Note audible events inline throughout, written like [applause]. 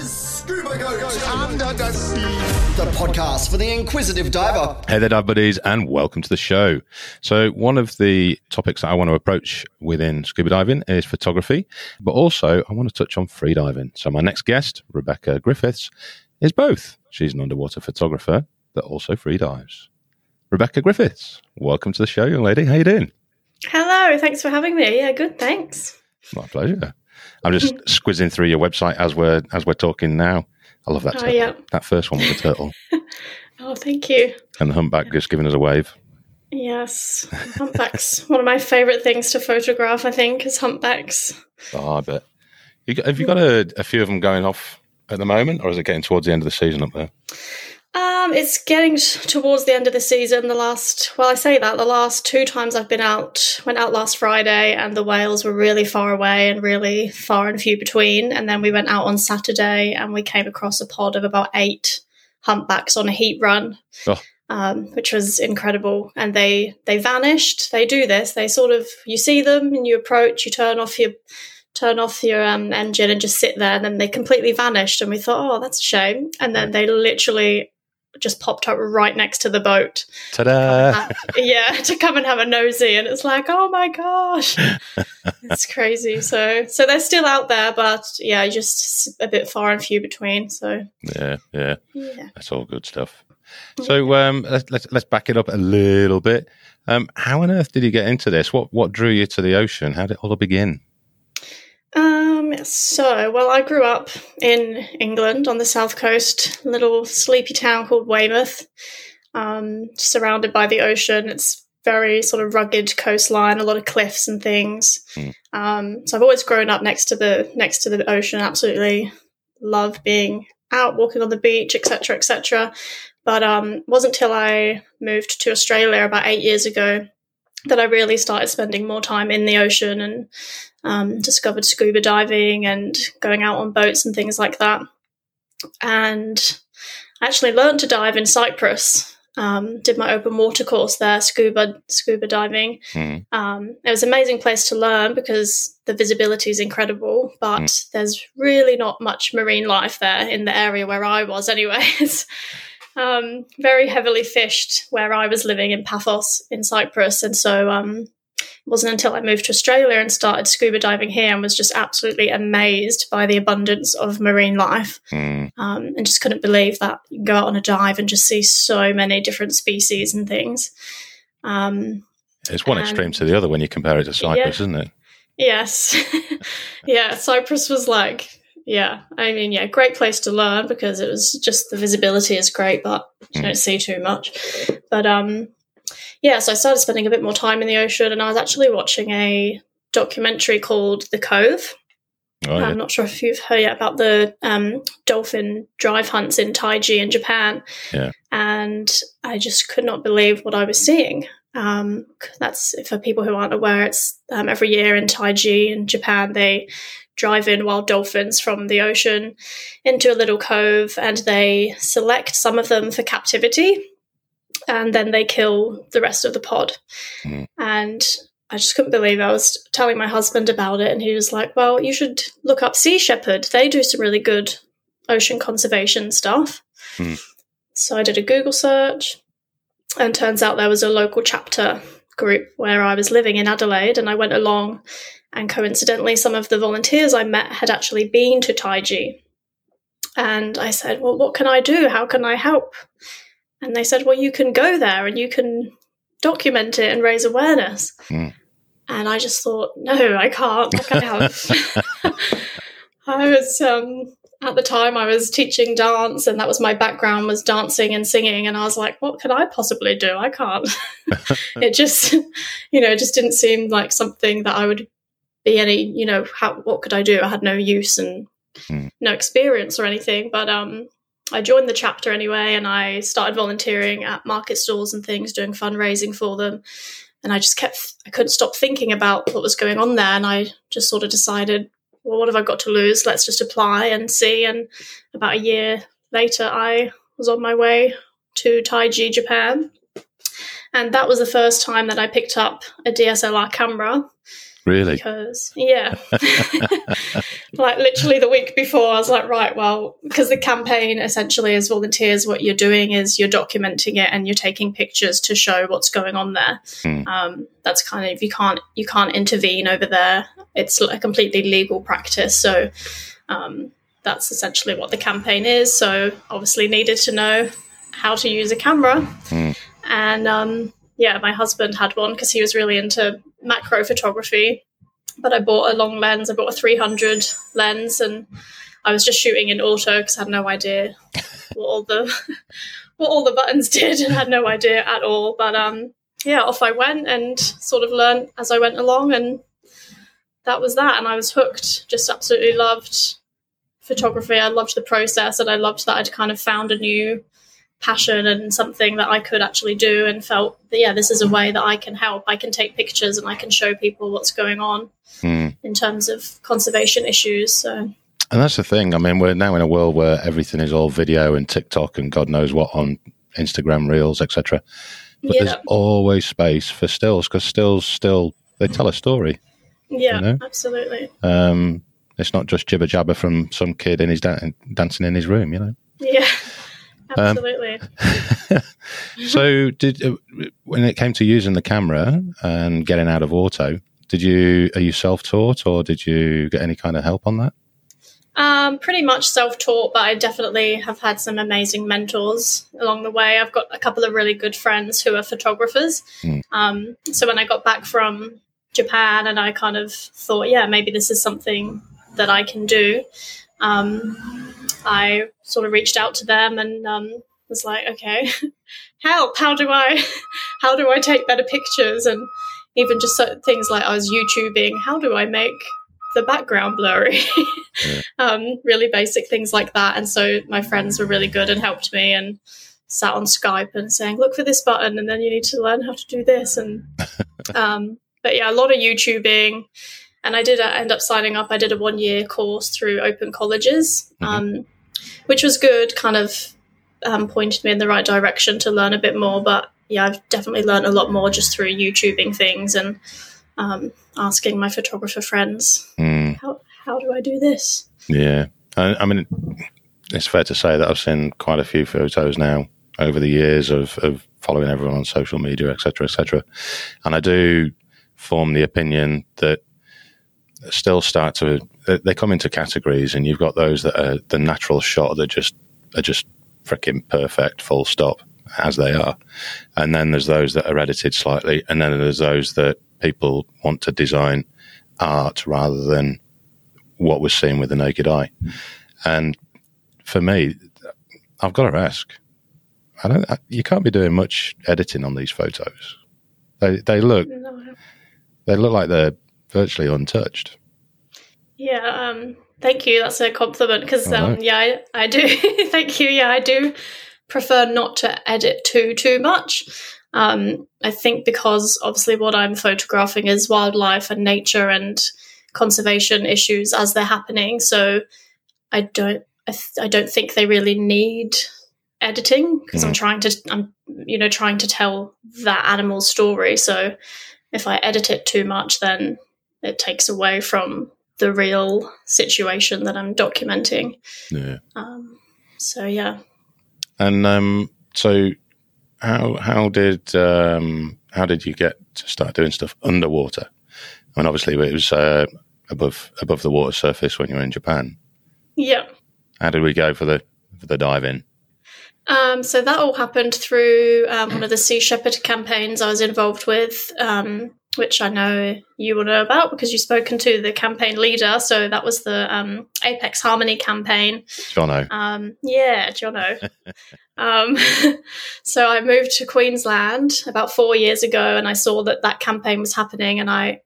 is Scuba Goat Under the sea. the podcast for the inquisitive diver. Hey there, dive buddies, and welcome to the show. So, one of the topics that I want to approach within scuba diving is photography, but also I want to touch on freediving. So, my next guest, Rebecca Griffiths, is both. She's an underwater photographer that also freedives. Rebecca Griffiths, welcome to the show, young lady. How you doing? Hello, thanks for having me. Yeah, good, thanks. My pleasure. I'm just mm. squizzing through your website as we're as we're talking now. I love that Oh, turtle. yeah. That first one with the turtle [laughs] Oh, thank you. and the humpback just giving us a wave. Yes, humpbacks. One of my favourite things to photograph, I think, is humpbacks. Oh, I bet. You got, have you got a, a few of them going off at the moment, or is it getting towards the end of the season up there? Um, it's getting towards the end of the season. The last, well, I say that the last two times I've been out, went out last Friday, and the whales were really far away and really far and few between. And then we went out on Saturday, and we came across a pod of about eight humpbacks on a heat run. Oh. um, which was incredible. And they they vanished. They do this. They sort of you see them and you approach. You turn off your turn off your um, engine and just sit there. And then they completely vanished. And we thought, oh, that's a shame. And then they literally just popped up right next to the boat. Ta-da! Uh, yeah, [laughs] to come and have a nosy. And it's like, oh my gosh, [laughs] it's crazy. So so they're still out there, but yeah, just a bit far and few between. So Yeah, yeah, yeah. that's all good stuff. So um, let's, let's let's back it up a little bit. Um, how on earth did you get into this? What what drew you to the ocean? How did it all begin? Um, so, well, I grew up in England on the south coast, little sleepy town called Weymouth, um, surrounded by the ocean. It's very sort of rugged coastline, a lot of cliffs and things. Mm. Um, so I've always grown up next to the next to the ocean. Absolutely love being out, walking on the beach, etc., etc. But um, wasn't until I moved to Australia about eight years ago that I really started spending more time in the ocean and um, discovered scuba diving and going out on boats and things like that. And I actually learned to dive in Cyprus. Um, did my open water course there, scuba scuba diving. Mm. Um, it was an amazing place to learn because the visibility is incredible, but there's really not much marine life there in the area where I was, anyways. [laughs] um, very heavily fished where I was living in Paphos in Cyprus, and so um, it wasn't until I moved to Australia and started scuba diving here and was just absolutely amazed by the abundance of marine life Mm. um, and just couldn't believe that you can go out on a dive and just see so many different species and things. Um, It's one Um, extreme to the other when you compare it to Cyprus, isn't it? yes. [laughs] yeah, Cyprus was like, yeah, I mean, yeah, great place to learn because it was just the visibility is great, but you Mm. don't see too much. But um, yeah, so I started spending a bit more time in the ocean and I was actually watching a documentary called The Cove. Oh, yeah. I'm not sure if you've heard yet about the um, dolphin drive hunts in Taiji in Japan. Yeah. And I just could not believe what I was seeing. Um, that's for people who aren't aware, it's um, every year in Taiji in Japan, they drive in wild dolphins from the ocean into a little cove and they select some of them for captivity and then they kill the rest of the pod. Mm. And I just couldn't believe. I was telling my husband about it, and he was like, Well, you should look up Sea Shepherd. They do some really good ocean conservation stuff. Hmm. So I did a Google search, and turns out there was a local chapter group where I was living in Adelaide, and I went along. And coincidentally, some of the volunteers I met had actually been to Taiji. And I said, Well, what can I do? How can I help? And they said, Well, you can go there and you can document it and raise awareness. Hmm. And I just thought, no, I can't. Like I have. I was um, at the time I was teaching dance, and that was my background was dancing and singing. And I was like, what could I possibly do? I can't. [laughs] it just, [laughs] you know, it just didn't seem like something that I would be any. You know, how what could I do? I had no use and Hmm. no experience or anything. But um, I joined the chapter anyway, and I started volunteering at market stalls and things, doing fundraising for them. And I just kept, I couldn't stop thinking about what was going on there. And I just sort of decided, well, what have I got to lose? Let's just apply and see. And about a year later, I was on my way to Taiji, Japan. And that was the first time that I picked up a DSLR camera Really? because, yeah. [laughs] [laughs] like literally the week before, I was like, right, well, because the campaign essentially as volunteers, what you're doing is you're documenting it and you're taking pictures to show what's going on there. Mm. Um, that's kind of you can't you can't intervene over there. It's a completely legal practice. So um, that's essentially what the campaign is. So obviously needed to know how to use a camera, Mm. and um, yeah, my husband had one because he was really into macro photography but I bought a long lens. I bought a 300 lens, and I was just shooting in auto because I had no idea what all the [laughs] what all the buttons did, and had no idea at all. But um, yeah, off I went and sort of learned as I went along, and that was that. And I was hooked. Just absolutely loved photography. I loved the process, and I loved that I'd kind of found a new passion and something that I could actually do and felt that yeah this is a way that I can help I can take pictures and I can show people what's going on Mm. in terms of conservation issues so And that's the thing. I mean, we're now in a world where everything is all video and TikTok and God knows what on Instagram Reels, etc. But yeah there's always space for stills because stills still they tell a story. yeah you know? absolutely Um, it's not just jibber jabber from some kid in his dan- dancing in his room, you know. yeah Um, absolutely [laughs] [laughs] so, did uh, when it came to using the camera and getting out of auto, did you are you self taught or did you get any kind of help on that? Um, pretty much self-taught, but I definitely have had some amazing mentors along the way. I've got a couple of really good friends who are photographers. Mm. Um, so when I got back from Japan, and I kind of thought, yeah, maybe this is something that I can do. Um, I sort of reached out to them and um, was like, okay, [laughs] help! How do I, [laughs] how do I take better pictures? And even just certain things like I was YouTubing, how do I make the background blurry? [laughs] um, really basic things like that. And so my friends were really good and helped me and sat on Skype and saying, look for this button and then you need to learn how to do this. And um, but yeah, a lot of YouTubing. And I did uh, end up signing up. I did a one year course through Open Colleges, um, which was good, kind of um, pointed me in the right direction to learn a bit more. But yeah, I've definitely learned a lot more just through YouTubing things and um, asking my photographer friends, Mm, how, how do I do this? yeah, I, I mean, it's fair to say that I've seen quite a few photos now over the years of, of following everyone on social media, etc., etc. And I do form the opinion that still start to they, they come into categories, and you've got those that are the natural shot that just are just freaking perfect, full stop, as they are, and then there's those that are edited slightly, and then there's those that people want to design art rather than what was seen with the naked eye. And for me, I've got to ask. I don't. I, you can't be doing much editing on these photos. They they look they look like they're virtually untouched. Yeah, um, thank you. That's a compliment because, um, right. yeah, I, I do. [laughs] thank you. Yeah, I do prefer not to edit too too much. Um, I think because obviously what I'm photographing is wildlife and nature and conservation issues as they're happening. So I don't I, th- I don't think they really need editing because I'm trying to I'm you know trying to tell that animal's story. So if I edit it too much, then it takes away from the real situation that I'm documenting. Yeah. Um, so yeah, And um, so, how how did um, how did you get to start doing stuff underwater? I mean, obviously it was uh, above above the water surface when you were in Japan. yeah. How did we go for the for the dive in? Um, so that all happened through um, one of the Sea Shepherd campaigns I was involved with, um, which I know you will know about because you've spoken to the campaign leader. So that was the um, Apex Harmony campaign. Jono. Um, yeah, Jono. [laughs] um, [laughs] so I moved to Queensland about four years ago, and I saw that that campaign was happening, and I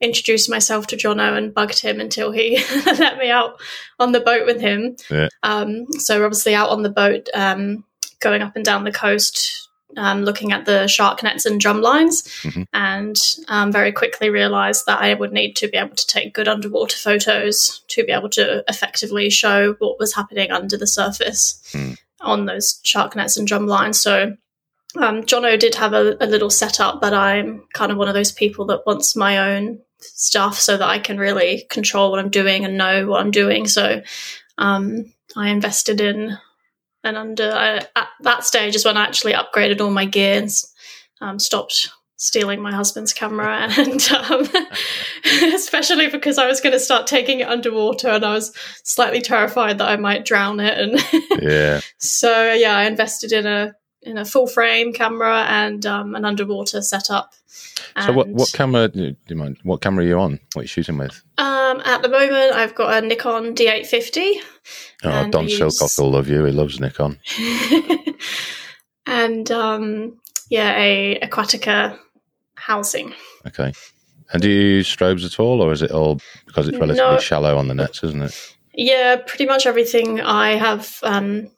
introduced myself to Jono and bugged him until he [laughs] let me out on the boat with him. Yeah. Um, so we're obviously out on the boat, um, going up and down the coast. Um, looking at the shark nets and drum lines, Mhm. and um, very quickly realised that I would need to be able to take good underwater photos to be able to effectively show what was happening under the surface Mm. on those shark nets and drum lines. So um, Jono did have a, a little setup, but I'm kind of one of those people that wants my own stuff so that I can really control what I'm doing and know what I'm doing. So um, I invested in and under I, at that stage is when I actually upgraded all my gear and um, stopped stealing my husband's camera [laughs] and um, [laughs] especially because I was going to start taking it underwater and I was slightly terrified that I might drown it and yeah. [laughs] so yeah I invested in a in a full frame camera and um, an underwater setup so what what camera do you mind what camera are you on what are you shooting with um, at the moment I've got a Nikon D850 oh Don use... Silcock will love you he loves Nikon [laughs] and um, yeah a Aquatica housing. Okay. And do you use strobes at all, or is it all because it's relatively no. shallow on the nets, isn't it? Yeah, pretty much everything I have um,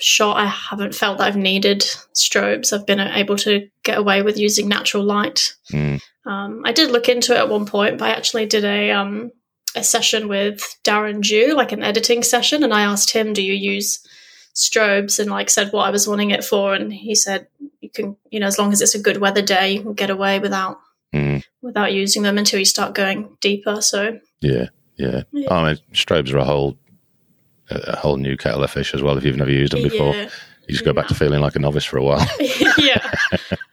shot, I haven't felt that I've needed strobes. I've been able to get away with using natural light. Mm. Um, I did look into it at one point, but I actually did a um, a session with Darren Jew, like an editing session, and I asked him, "Do you use strobes?" and like said what I was wanting it for, and he said, "You can, you know, as long as it's a good weather day, you can get away without mm. without using them until you start going deeper." So yeah, yeah. yeah. I mean, strobes are a whole a whole new kettle of fish as well. If you've never used them before, yeah. you just go back to feeling like a novice for a while. [laughs] yeah,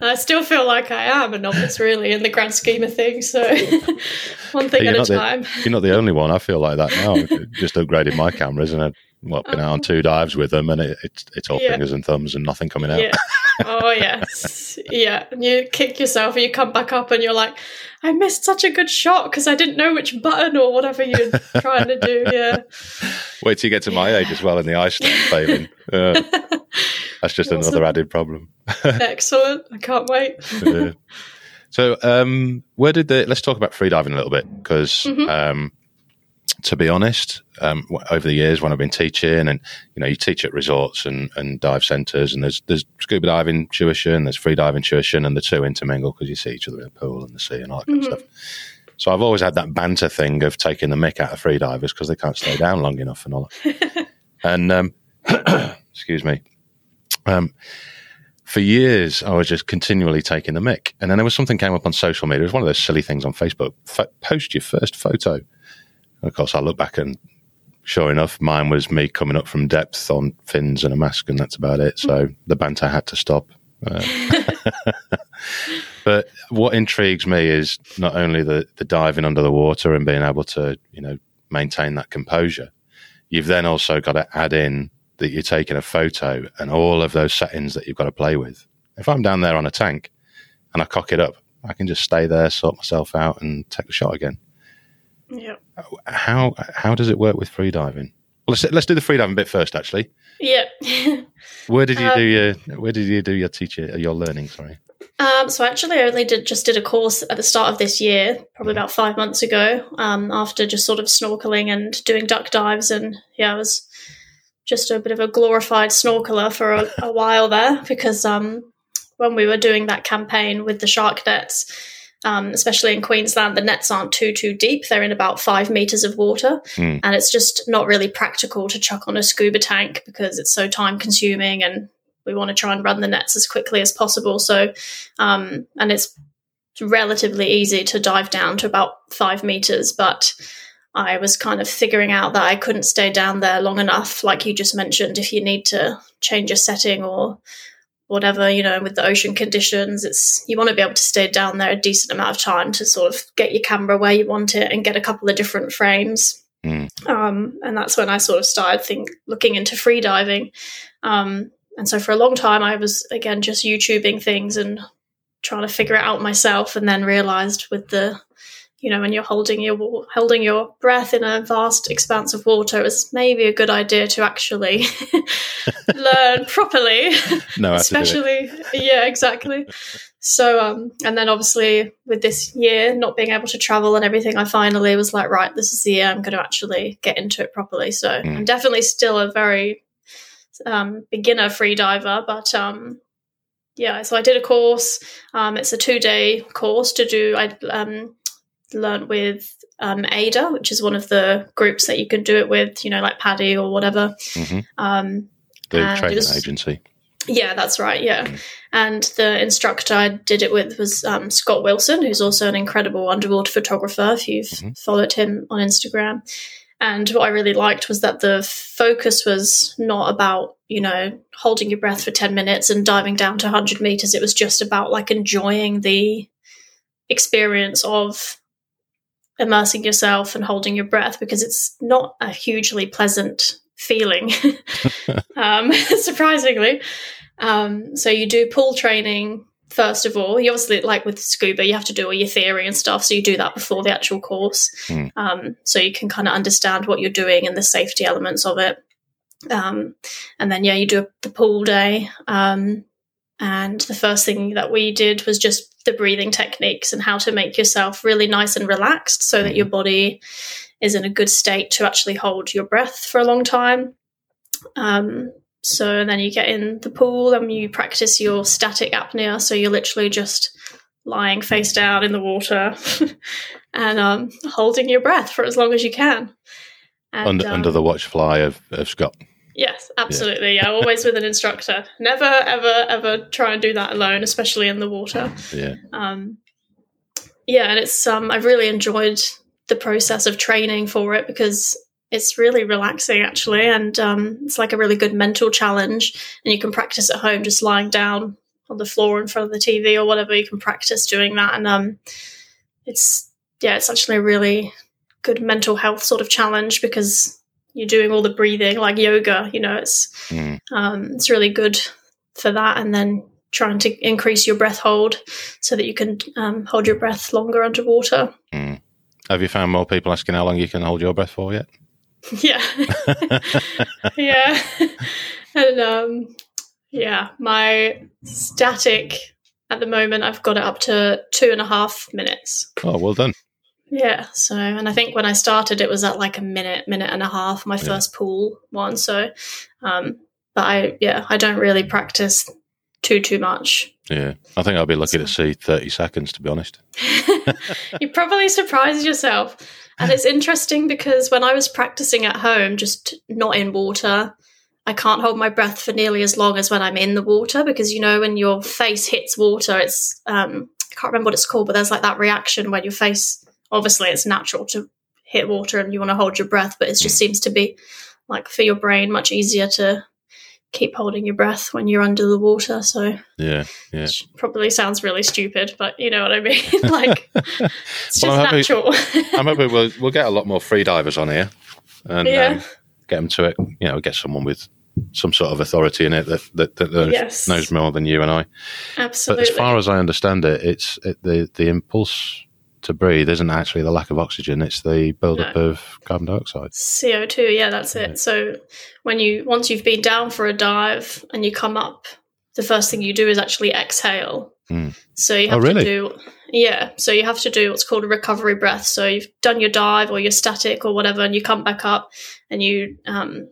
I still feel like I am a novice, really, in the grand scheme of things. So [laughs] one thing at a time. The, you're not the only one. I feel like that now. [laughs] just upgraded my cameras and I well, been out on oh. two dives with them, and it, it's it's all yeah. fingers and thumbs and nothing coming out. Yeah. Oh yes, yeah. And you kick yourself, and you come back up, and you're like, I missed such a good shot because I didn't know which button or whatever you're trying to do. Yeah. Wait till you get to my age as well, and the eye starts failing. Uh, that's just awesome. another added problem. [laughs] Excellent! I can't wait. yeah. So, um, where did the? Let's talk about freediving a little bit because. Mm-hmm. Um, to be honest, um, over the years when I've been teaching, and you know, you teach at resorts and, and dive centres, and there's there's scuba diving tuition, there's free diving tuition, and the two intermingle because you see each other in the pool and the sea and all that kind mm-hmm. of stuff. So I've always had that banter thing of taking the mick out of free divers because they can't stay down long enough and all that. [laughs] and um, [coughs] excuse me. Um, for years, I was just continually taking the mick, and then there was something came up on social media. It was one of those silly things on Facebook. F- post your first photo of course, I look back and sure enough, mine was me coming up from depth on fins and a mask, and that's about it. So the banter had to stop. Uh, [laughs] but what intrigues me is not only the, the diving under the water and being able to, you know, maintain that composure. You've then also got to add in that you're taking a photo and all of those settings that you've got to play with. If I'm down there on a tank and I cock it up, I can just stay there, sort myself out, and take the shot again. Yeah. How how does it work with freediving? Well, let's let's do the freediving bit first. Actually. Yeah. [laughs] where did you um, do your Where did you do your teacher your learning? Sorry. Um, so actually, I only did just did a course at the start of this year, probably about five months ago. Um, after just sort of snorkeling and doing duck dives, and yeah, I was just a bit of a glorified snorkeler for a, a while there because um, when we were doing that campaign with the shark nets um, especially in Queensland, the nets aren't too too deep. They're in about five meters of water, mm. and it's just not really practical to chuck on a scuba tank because it's so time consuming, and we want to try and run the nets as quickly as possible. So, um, and it's relatively easy to dive down to about five meters, but I was kind of figuring out that I couldn't stay down there long enough, like you just mentioned. If you need to change a setting or whatever, you know, with the ocean conditions, it's you want to be able to stay down there a decent amount of time to sort of get your camera where you want it and get a couple of different frames. Mm. Um, and that's when I sort of started think looking into free diving. Um, and so for a long time, I was again just YouTubing things and trying to figure it out myself, and then realized with the you know, when you're holding your holding your breath in a vast expanse of water, it's maybe a good idea to actually [laughs] learn properly. [laughs] No, especially yeah, exactly. So, um, and then obviously with this year not being able to travel and everything, I finally was like, right, this is the year I'm going to actually get into it properly. So mm. I'm definitely still a very um, beginner free diver, but um, yeah, so I did a course. Um, it's a two day course to do. I um, learned with um, AIDA, which is one of the groups that you can do it with, you know, like PADI or whatever. Mm-hmm. Um, the training was, agency. Yeah, that's right. Yeah. And the instructor I did it with was um, Scott Wilson, who's also an incredible underwater photographer, if you've Mhm. followed him on Instagram. And what I really liked was that the focus was not about, you know, holding your breath for 10 minutes and diving down to 100 meters. It was just about like enjoying the experience of immersing yourself and holding your breath because it's not a hugely pleasant feeling, [laughs] um, [laughs] surprisingly. Um, so you do pool training first of all. You obviously, like with scuba, you have to do all your theory and stuff. So you do that before the actual course, Hmm. um, so you can kind of understand what you're doing and the safety elements of it. Um, and then yeah, you do the pool day. Um, and the first thing that we did was just the breathing techniques and how to make yourself really nice and relaxed so that Mhm. your body is in a good state to actually hold your breath for a long time. Um, so then you get in the pool and you practice your static apnea. So you're literally just lying face down in the water [laughs] and um, holding your breath for as long as you can. And, under, under um, the watch fly of, of Scott. Yes, absolutely. Yeah, always with an instructor. Never, ever, ever try and do that alone, especially in the water. Yeah. Um, yeah, and it's um, I've really enjoyed the process of training for it because it's really relaxing actually, and um, it's like a really good mental challenge. And you can practice at home, just lying down on the floor in front of the TV or whatever. You can practice doing that, and um, it's yeah, it's actually a really good mental health sort of challenge because you're doing all the breathing like yoga. You know, it's Mm. um, it's really good for that, and then trying to increase your breath hold so that you can um, hold your breath longer underwater. Mm. Have you found more people asking how long you can hold your breath for yet? [laughs] yeah, [laughs] yeah, [laughs] and um, yeah, my static at the moment I've got it up to two and a half minutes. Oh, well done. Yeah, so and I think when I started it was at like a minute, minute and a half, my Yeah. first pool one. So, um, but I yeah, I don't really practice too too much. Yeah. I think I'll be lucky to see 30 seconds, to be honest. [laughs] [laughs] you probably surprised yourself. And it's interesting because when I was practicing at home, just not in water, I can't hold my breath for nearly as long as when I'm in the water because you know when your face hits water, it's um, I can't remember what it's called, but there's like that reaction when your face. Obviously, it's natural to hit water and you want to hold your breath, but it just seems to be like for your brain much easier to keep holding your breath when you're under the water. So Yeah. Yeah. which probably sounds really stupid, but you know what I mean. [laughs] like [laughs] it's just Well, I'm natural. I'm hoping we'll, we'll get a lot more free divers on here and Yeah. um, get them to it. You know, get someone with some sort of authority in it that, that, that knows, Yes. knows more than you and I. Absolutely. But as far as I understand it, it's it, the the impulse to breathe isn't actually the lack of oxygen; it's the buildup No. of carbon dioxide. CO2, yeah, that's it. So when you once you've been down for a dive and you come up, the first thing you do is actually exhale. Hmm. So you Oh, have really? to do yeah, so you have to do what's called a recovery breath. So you've done your dive or your static or whatever and you come back up and you um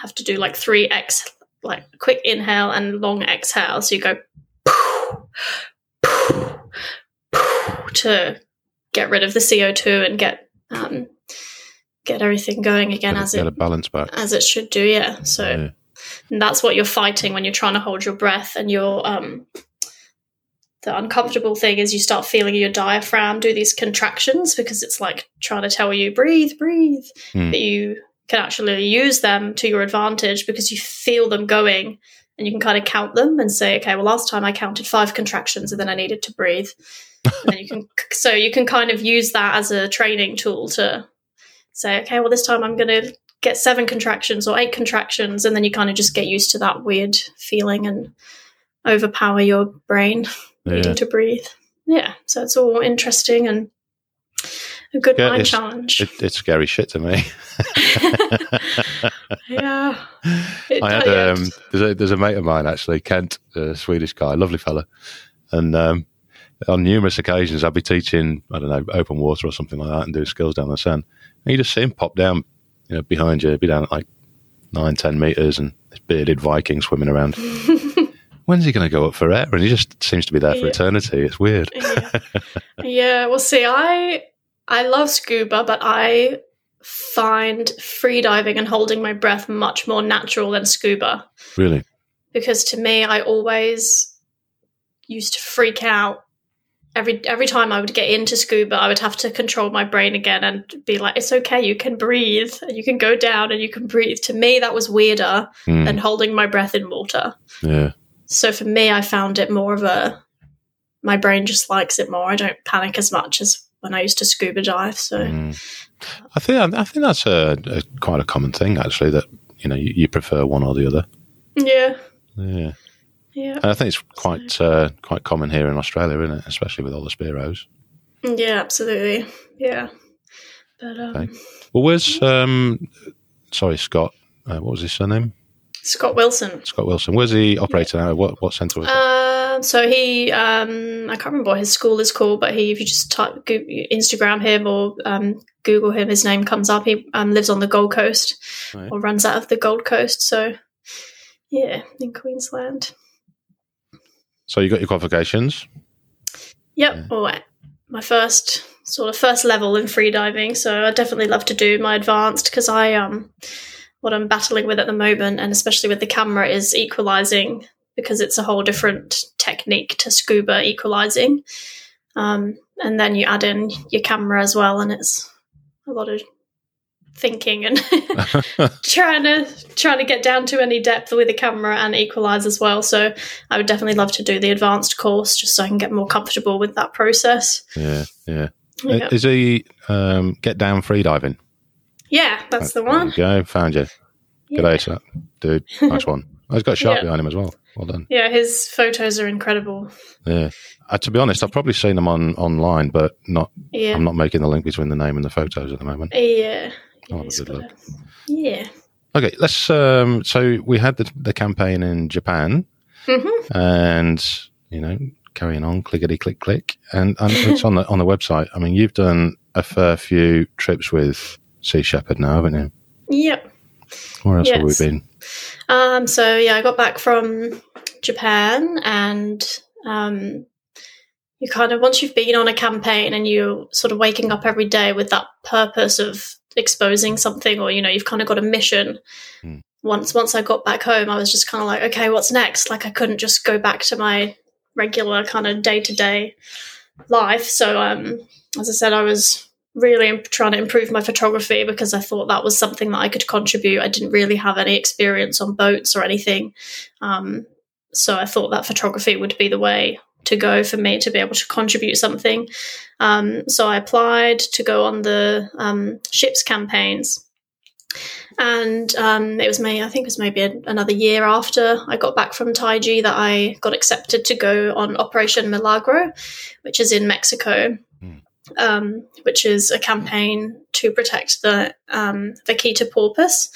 have to do like three ex like quick inhale and long exhale. So you go [laughs] to get rid of the CO2 and get um, get everything going again Get, as get it a balance back. as it should do. Yeah. So Yeah. and that's what you're fighting when you're trying to hold your breath and you're um the uncomfortable thing is you start feeling your diaphragm do these contractions because it's like trying to tell you breathe breathe Hmm. but you can actually use them to your advantage because you feel them going and you can kind of count them and say okay well last time i counted five contractions and then i needed to breathe you can so you can kind of use that as a training tool to say okay well this time i'm going to get seven contractions or eight contractions and then you kind of just get used to that weird feeling and overpower your brain needing to breathe. Yeah so it's all interesting and a good Yeah, mind it's- challenge. It, it's scary shit to me. [laughs] yeah. It- I had um, there's a there's a mate of mine actually, Kent, a Swedish guy, lovely fella, and um, on numerous occasions I'd be teaching I don't know open water or something like that and do skills down the sand, and you just see him pop down, you know, behind you, be down at like nine ten meters, and this bearded Viking swimming around. [laughs] When's he going to go up for air? And he just seems to be there for Yeah. eternity. It's weird. yeah. [laughs] yeah well see i i love scuba but i find free diving and holding my breath much more natural than scuba Really. because to me, I always used to freak out every every time I would get into scuba, I would have to control my brain again and be like, "It's okay, you can breathe, and you can go down, and you can breathe." To me, that was weirder Mm, than holding my breath in water. yeah. So for me, I found it more of a my brain just likes it more. I don't panic as much as when I used to scuba dive. So Mm. I think I think that's a, a quite a common thing actually. That you know you, you prefer one or the other. yeah, Yeah, yeah, and I think it's quite uh, quite common here in Australia, isn't it? Especially with all the spearos. yeah, absolutely, yeah. But um, Okay. Well, where's um, sorry, Scott? Uh, what was his surname? Scott Wilson. Scott Wilson. Where's he operating out? of? What what centre was? Um, so he, um, I can't remember what his school is called, but he, if you just type Go- Instagram him or um, Google him, his name comes up. He um, lives on the Gold Coast Right. or runs out of the Gold Coast. So, yeah, in Queensland. So you got your qualifications. Yep. Yeah. Or my first sort of first level in freediving. So I definitely love to do my advanced because I um what I'm battling with at the moment, and especially with the camera, is equalizing because it's a whole different technique to scuba equalizing. Um, and then you add in your camera as well, and it's a lot of thinking and [laughs] trying to trying to get down to any depth with the camera and equalize as well. So I would definitely love to do the advanced course just so I can get more comfortable with that process. yeah, yeah. Yeah, Is he um, get down freediving? yeah that's the There one. you go, found you. Good Yeah. day, sir. dude. Nice one. Oh, he's got a shark [laughs] Yeah. behind him as well. Well done. Yeah, his photos are incredible. Yeah. Uh, to be honest, I've probably seen them on online, but not. Yeah, I'm not making the link between the name and the photos at the moment. yeah. I'll have a good look. Yeah. Okay, let's. Um, so we had the, the campaign in Japan, hmm and you know, carrying on, clickety click click, and, and it's on the on the website. I mean, you've done a fair few trips with Sea Shepherd now, haven't you? Yep. Where else have we been? Um, so yeah, I got back from Japan and um, you kind of once you've been on a campaign and you're sort of waking up every day with that purpose of exposing something or you know you've kind of got a mission. Hmm. once once i got back home i was just kind of like okay what's next? Like i couldn't just go back to my regular kind of day-to-day life. So um as i said i was really trying to improve my photography because i thought that was something that i could contribute. I didn't really have any experience on boats or anything. Um so i thought that photography would be the way to go for me to be able to contribute something. Um, so I applied to go on the um, ships campaigns. And um, it was me, I think it was maybe a, another year after I got back from Taiji that I got accepted to go on Operation Milagro, which is in Mexico, um, which is a campaign to protect the um, vaquita porpoise.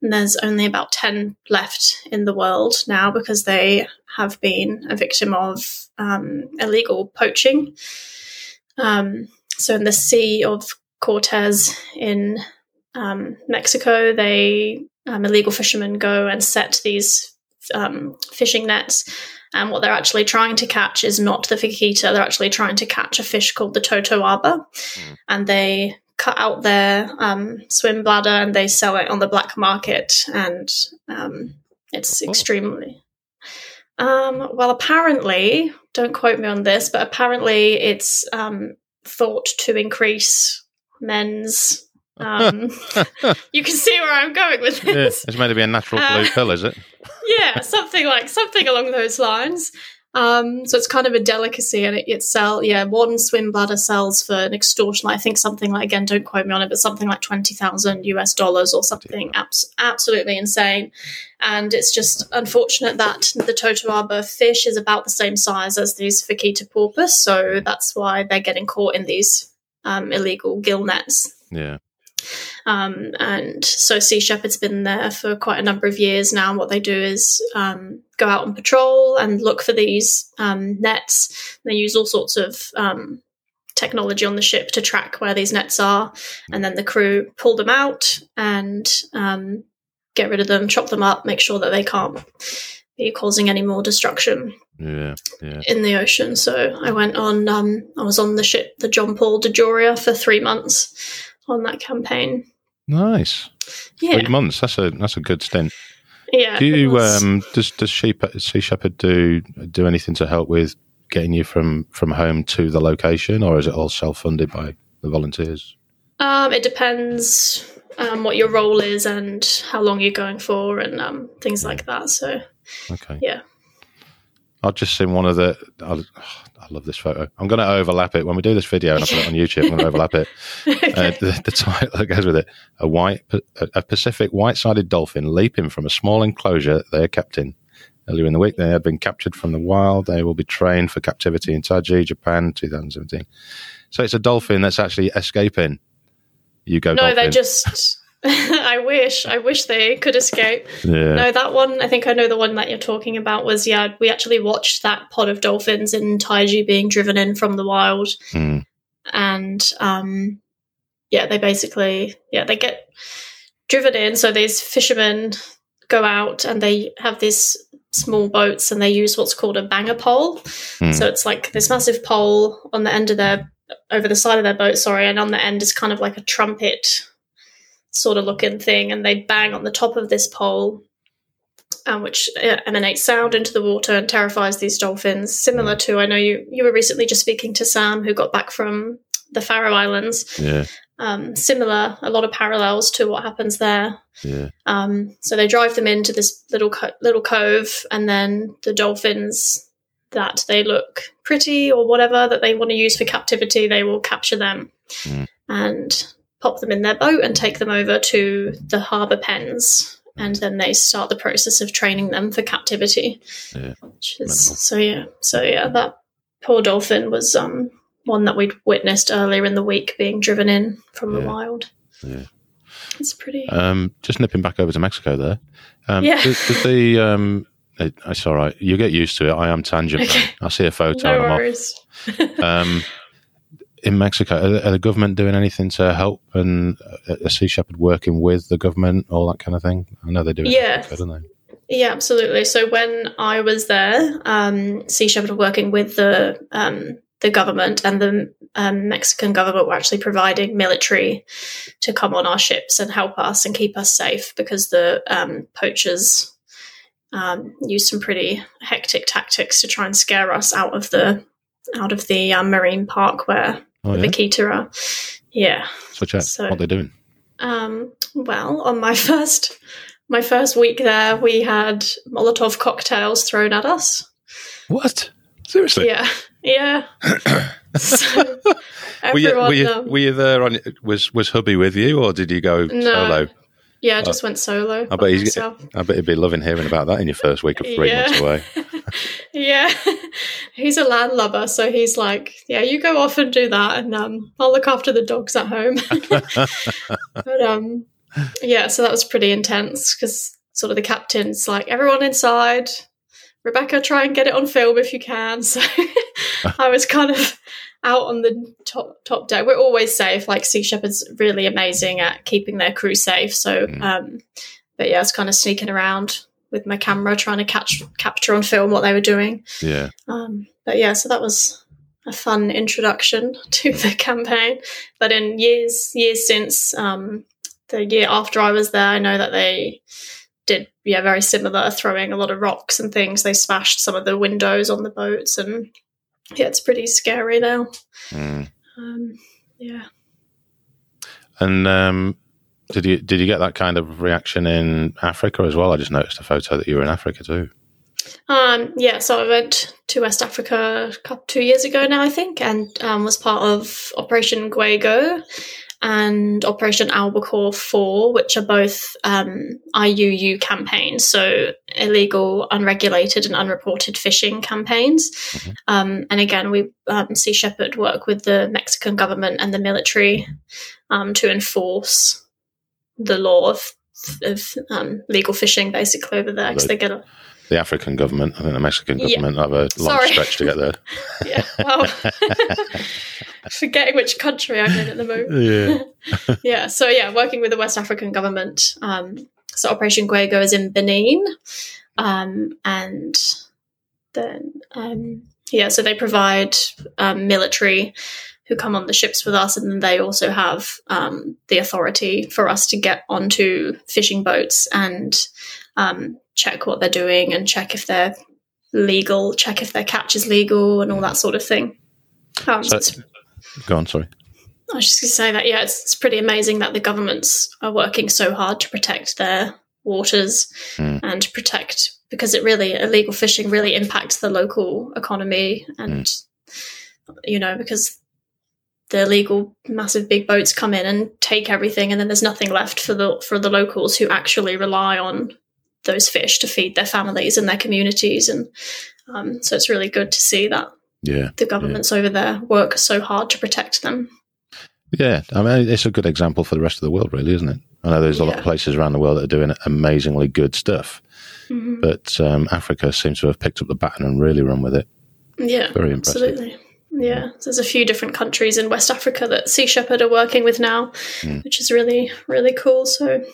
And there's only about 10 left in the world now because they have been a victim of um, illegal poaching. Um, so, in the Sea of Cortez in um, Mexico, they um, illegal fishermen go and set these um, fishing nets. And what they're actually trying to catch is not the vaquita. They're actually trying to catch a fish called the totoaba, Mm. and they cut out their um, swim bladder and they sell it on the black market. And um, it's Oh. extremely um, well, apparently, don't quote me on this, but apparently it's um, thought to increase men's. Um, [laughs] you can see where I'm going with Yeah, this. it's meant to be a natural Uh, blue pill, is it? [laughs] Yeah, something like something along those lines. Um, so it's kind of a delicacy, and it, it sell yeah one swim bladder sells for an extortion. I think something like again, don't quote me on it, but something like twenty thousand US dollars or something abs- absolutely insane. And it's just unfortunate that the totoaba fish is about the same size as these vaquita porpoise, so that's why they're getting caught in these um, illegal gill nets. Yeah. Um, and so Sea Shepherd's been there for quite a number of years now. And what they do is um, go out on patrol and look for these um, nets. They use all sorts of um, technology on the ship to track where these nets are, and then the crew pull them out and um, get rid of them, chop them up, make sure that they can't be causing any more destruction Yeah. Yeah. in the ocean. So I went on. Um, I was on the ship, the John Paul DeJoria, for three months on that campaign. Nice. Yeah, Three months. That's a that's a good stint. yeah. Do you um does does sheep Sea Shepherd do do anything to help with getting you from from home to the location, or is it all self funded by the volunteers? Um, it depends um, what your role is and how long you're going for and um, things like that. So Okay. Yeah. I've just seen one of the. I, I love this photo. I'm going to overlap it when we do this video and I put it on YouTube. I'm going to overlap it. [laughs] Uh, the, the title that goes with it: a white, a Pacific white-sided dolphin leaping from a small enclosure they are kept in. Earlier in the week, they had been captured from the wild. They will be trained for captivity in Taiji, Japan, 2017. So it's a dolphin that's actually escaping. You go. no, dolphin. they just. [laughs] I wish. I wish they could escape. Yeah. No, that one. I think I know the one that you're talking about. Was yeah, we actually watched that pod of dolphins in Taiji being driven in from the wild, Mm. and um, yeah, they basically yeah they get driven in. So these fishermen go out and they have these small boats and they use what's called a banger pole. Hmm. So it's like this massive pole on the end of their over the side of their boat, sorry, and on the end is kind of like a trumpet sort of looking thing, and they bang on the top of this pole, um, which uh, emanates sound into the water and terrifies these dolphins. Similar to, I know you you were recently just speaking to Sam, who got back from the Faroe Islands. Yeah. Um, similar, a lot of parallels to what happens there. Yeah. Um, so they drive them into this little co- little cove, and then the dolphins that they look pretty or whatever that they want to use for captivity, they will capture them Mm. and pop them in their boat and take them over to the harbour pens. And then they start the process of training them for captivity. Yeah. Which is, so yeah, so yeah, that poor dolphin was um, one that we'd witnessed earlier in the week being driven in from the wild. Yeah. It's pretty. Um, just nipping back over to Mexico there. Um, Yeah. Does, does the um, it, it's all right. You get used to it. I am tangent. Okay. I see a photo no I'm off. worries. Um, [laughs] in Mexico, are, are the government doing anything to help and uh, a Sea Shepherd working with the government, all that kind of thing? I know they do. it Yeah. Don't they? Yeah, absolutely. So when I was there, um, Sea Shepherd were working with the um, the government, and the um, Mexican government were actually providing military to come on our ships and help us and keep us safe because the um, poachers um, used some pretty hectic tactics to try and scare us out of the out of the um, marine park where Oh, the yeah. Yeah. So check So- what they're doing. Um, well, on my [laughs] first my first week there, we had Molotov cocktails thrown at us. What? Seriously? Yeah, yeah. [coughs] so Were you, everyone, were, you, um, were you there on? Was was hubby with you, or did you go No. solo? yeah, I just went solo. I bet he's. myself. I bet he'd be loving hearing about that in your first week of three Yeah. months away. [laughs] yeah, [laughs] he's a landlubber, so he's like, "Yeah, you go off and do that, and um, I'll look after the dogs at home." [laughs] but um, yeah, so that was pretty intense because sort of the captain's like, "Everyone inside." Rebecca, try and get it on film if you can. [laughs] So I was kind of out on the top top deck. We're always safe. Like Sea Shepherd's really amazing at keeping their crew safe. So, Mm. um, but yeah, I was kind of sneaking around with my camera, trying to catch capture on film what they were doing. Yeah. Um, but yeah, so that was a fun introduction [laughs] to the campaign. But in years years since, um, the year after I was there, I know that they did yeah very similar, throwing a lot of rocks and things. They smashed some of the windows on the boats, and yeah, it's pretty scary now. Mm. Um, yeah. And um, did you did you get that kind of reaction in Africa as well? I just noticed a photo that you were in Africa too. Um, yeah, so I went to West Africa a couple, two years ago now, I think, and um, was part of Operation Guego and Operation Albacore 4, which are both um, IUU campaigns, so illegal, unregulated, and unreported fishing campaigns. Mhm. Um, and again, we um, Sea Shepherd work with the Mexican government and the military um, to enforce the law of, of um, legal fishing, basically, over there, because they get a The African government, I think the Mexican Yeah. government have a long Sorry. stretch to get there. [laughs] yeah, well, [laughs] forgetting which country I'm in at the moment. yeah. [laughs] Yeah, so yeah, working with the West African government. Um, so Operation Guego is in Benin, um, and then um, yeah, so they provide um, military who come on the ships with us, and then they also have um, the authority for us to get onto fishing boats and um, check what they're doing and check if they're legal, check if their catch is legal, and all that sort of thing. Um, So- Go on, sorry. I was just going to say that, yeah, it's, it's pretty amazing that the governments are working so hard to protect their waters Mm. and protect, because it really, illegal fishing really impacts the local economy. And, you know, because the illegal massive big boats come in and take everything, and then there's nothing left for the, for the locals who actually rely on those fish to feed their families and their communities. And um, so it's really good to see that Yeah. the governments over there work so hard to protect them. Yeah, I mean, it's a good example for the rest of the world, really, isn't it? I know there's a lot of places around the world that are doing amazingly good stuff, Mhm. but um, Africa seems to have picked up the baton and really run with it. Yeah, Very impressive. absolutely. Yeah, there's a few different countries in West Africa that Sea Shepherd are working with now, Mm. which is really, really cool. So,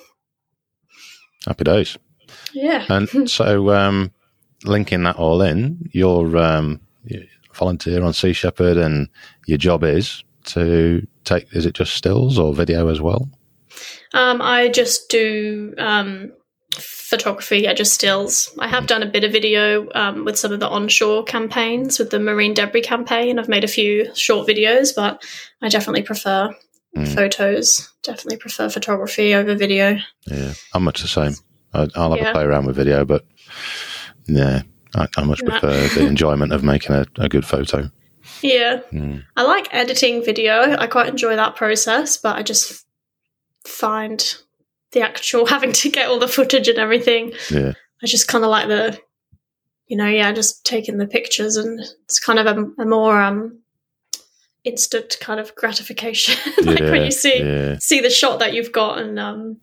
Happy days. yeah. And [laughs] so, um, linking that all in, you're um, volunteer on Sea Shepherd, and your job is to take. Is it just stills or video as well? Um, I just do um, photography, yeah, just stills. I have done a bit of video um, with some of the onshore campaigns, with the marine debris campaign. I've made a few short videos, but I definitely prefer Mm. photos. Definitely prefer photography over video. Yeah, I'm much the same. I, I'll have Yeah. a play around with video, but yeah, I, I much Yeah. prefer the [laughs] enjoyment of making a, a good photo. Yeah. Mm. I like editing video. I quite enjoy that process, but I just find the actual [laughs] having to get all the footage and everything. Yeah, I just kind of like the, you know, yeah, just taking the pictures and it's kind of a, a more um instant kind of gratification, [laughs] like when you see yeah. see the shot that you've got and um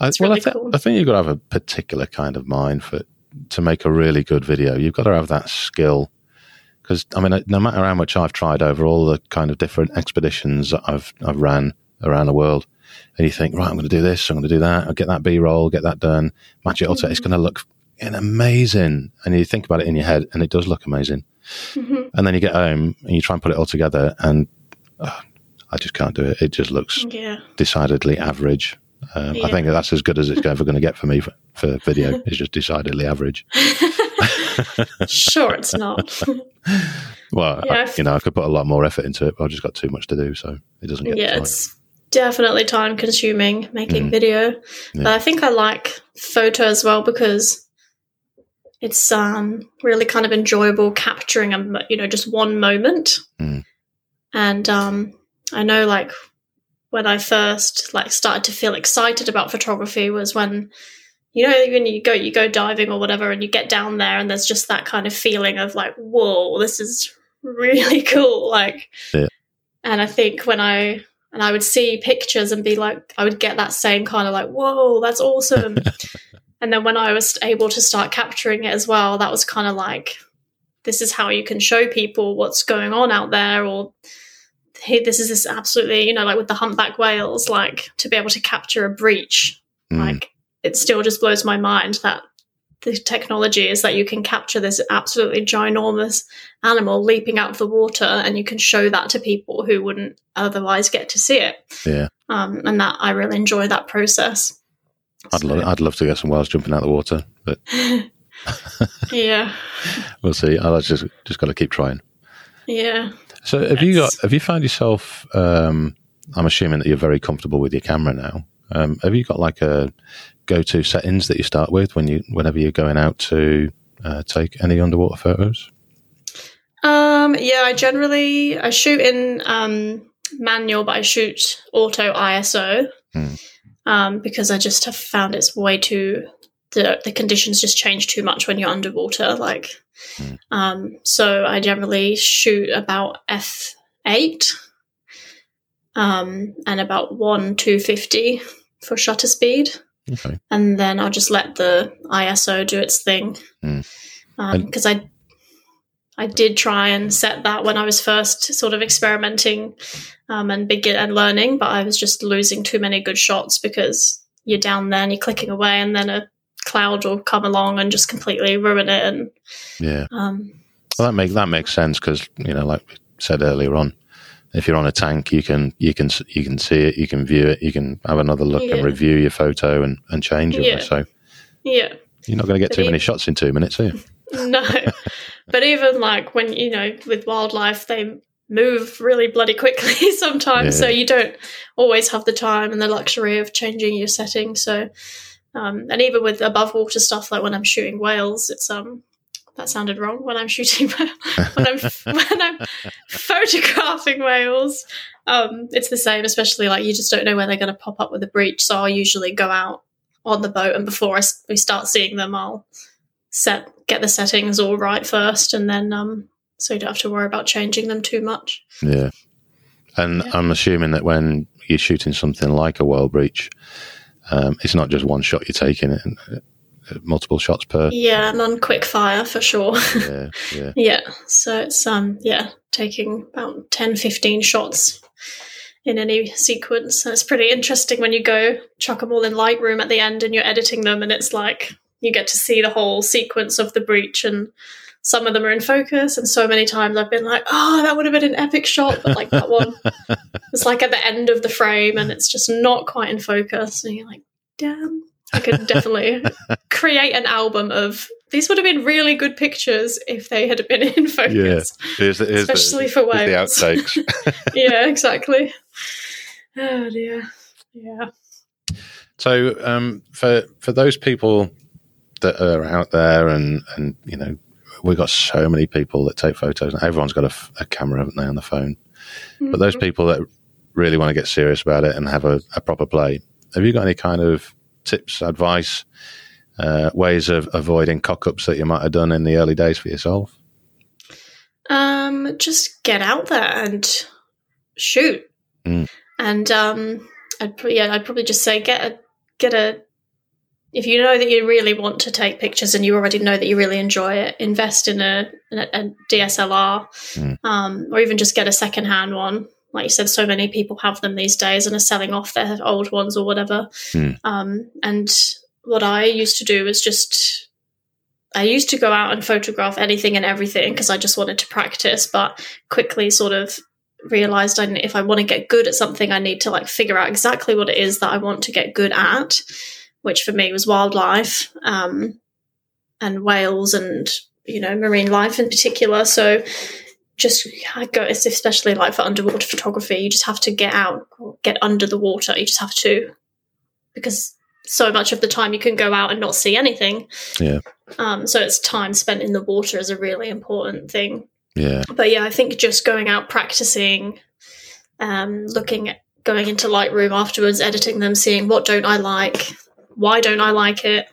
I, It's well, I, really cool. I think you've got to have a particular kind of mind for to make a really good video. You've got to have that skill because I mean, no matter how much I've tried over all the kind of different expeditions that I've I've ran around the world, and you think, right, I'm going to do this, I'm going to do that, I'll get that B roll, get that done, match it all to it's going to look amazing, and you think about it in your head, and it does look amazing, mhm. and then you get home and you try and put it all together, and uh, I just can't do it. It just looks yeah. decidedly average. Um, I think that's as good as it's ever going to get for me for, for video. [laughs] It's just decidedly average. sure it's not. [laughs] Well, Yeah, I, you know, I could put a lot more effort into it, but I've just got too much to do, so it doesn't get. yeah, it's definitely time consuming making Mhm. video. Yeah. But I think I like photo as well because it's um, really kind of enjoyable capturing a you know just one moment. Mm. And um, I know like when I first like started to feel excited about photography was when you know when you go you go diving or whatever and you get down there and there's just that kind of feeling of like whoa this is really [laughs] cool like Yeah. and I think when I and I would see pictures and be like, I would get that same kind of like, whoa, that's awesome. [laughs] and then when I was able to start capturing it as well, that was kind of like, this is how you can show people what's going on out there, or hey, this is this absolutely, you know, like with the humpback whales, like to be able to capture a breach, Mm. like it still just blows my mind that the technology is that you can capture this absolutely ginormous animal leaping out of the water and you can show that to people who wouldn't otherwise get to see it Yeah, um, and that i really enjoy that process I'd So, love. I'd love to get some whales jumping out of the water, but [laughs] yeah [laughs] we'll see. I've just just got to keep trying. yeah So, have you got? Have you found yourself? Um, I'm assuming that you're very comfortable with your camera now. Um, have you got like a go-to settings that you start with when you, whenever you're going out to uh, take any underwater photos? um yeah i generally i shoot in um manual but i shoot auto iso Hmm. um because i just have found it's way too the the conditions just change too much when you're underwater like Hmm. um so i generally shoot about f8 um and about 1 250 for shutter speed Okay. and then I'll just let the ISO do its thing. Mm. And- Because I, I did try and set that when I was first sort of experimenting um, and begin and learning, but I was just losing too many good shots because you're down there and you're clicking away, and then a cloud will come along and just completely ruin it. And Yeah. um, Well, that makes that makes sense because you know, like we said earlier on, if you're on a tank, you can you can you can see it, you can view it, you can have another look Yeah. and review your photo and and change it. Yeah. So Yeah. you're not going to get But too you- many shots in two minutes, are you? [laughs] No. but even like when, you know, with wildlife, they move really bloody quickly [laughs] sometimes. So you don't always have the time and the luxury of changing your setting. So, um, and even with above water stuff, like when I'm shooting whales, it's, um, that sounded wrong when I'm shooting [laughs] when I'm [laughs] when I'm photographing whales. Um, it's the same, especially like you just don't know when they're going to pop up with a breach. So I'll usually go out on the boat, and before I, we start seeing them, I'll set get the settings all right first, and then um, so you don't have to worry about changing them too much. Yeah. And Yeah. I'm assuming that when you're shooting something like a whale breach, um, it's not just one shot you're taking, it, multiple shots per. Yeah, non quick fire for sure. [laughs] Yeah, yeah, yeah, so it's um yeah taking about 10, 15 shots in any sequence. And it's pretty interesting when you go chuck them all in Lightroom at the end and you're editing them, and it's like you get to see the whole sequence of the breach and. Some of them are in focus, and so many times I've been like, "Oh, that would have been an epic shot," but like that one, [laughs] it's like at the end of the frame, and it's just not quite in focus, and you're like, "Damn, I could definitely [laughs] create an album of these would have been really good pictures if they had been in focus. Here's the, here's the- Especially for here's the outtakes. [laughs] [laughs] Yeah, exactly. Oh dear. Yeah. So, um, for for those people that are out there, and and you know, we've got so many people that take photos, and everyone's got a camera, haven't they, on the phone? But those people that really want to get serious about it and have a, a proper play, have you got any kind of tips, advice, uh, ways of avoiding cock ups that you might have done in the early days for yourself? Um, just get out there and shoot. Mm. And um, I'd pro- yeah, I'd probably just say get a get a. If you know that you really want to take pictures and you already know that you really enjoy it, invest in a, in a, a DSLR, Mm. um, or even just get a secondhand one. Like you said, so many people have them these days and are selling off their old ones or whatever. Mm. Um, and what I used to do was just I used to go out and photograph anything and everything because I just wanted to practice, but quickly sort of realized I, if I want to get good at something, I need to like figure out exactly what it is that I want to get good at, which for me was wildlife um, and whales and you know marine life in particular. So just I go, especially like for underwater photography, you just have to get out, get under the water. You just have to because so much of the time you can go out and not see anything. Yeah. Um, so it's time spent in the water is a really important thing. Yeah, But yeah, I think just going out practicing, um, looking at going into Lightroom afterwards, editing them, seeing what don't I like, why don't I like it,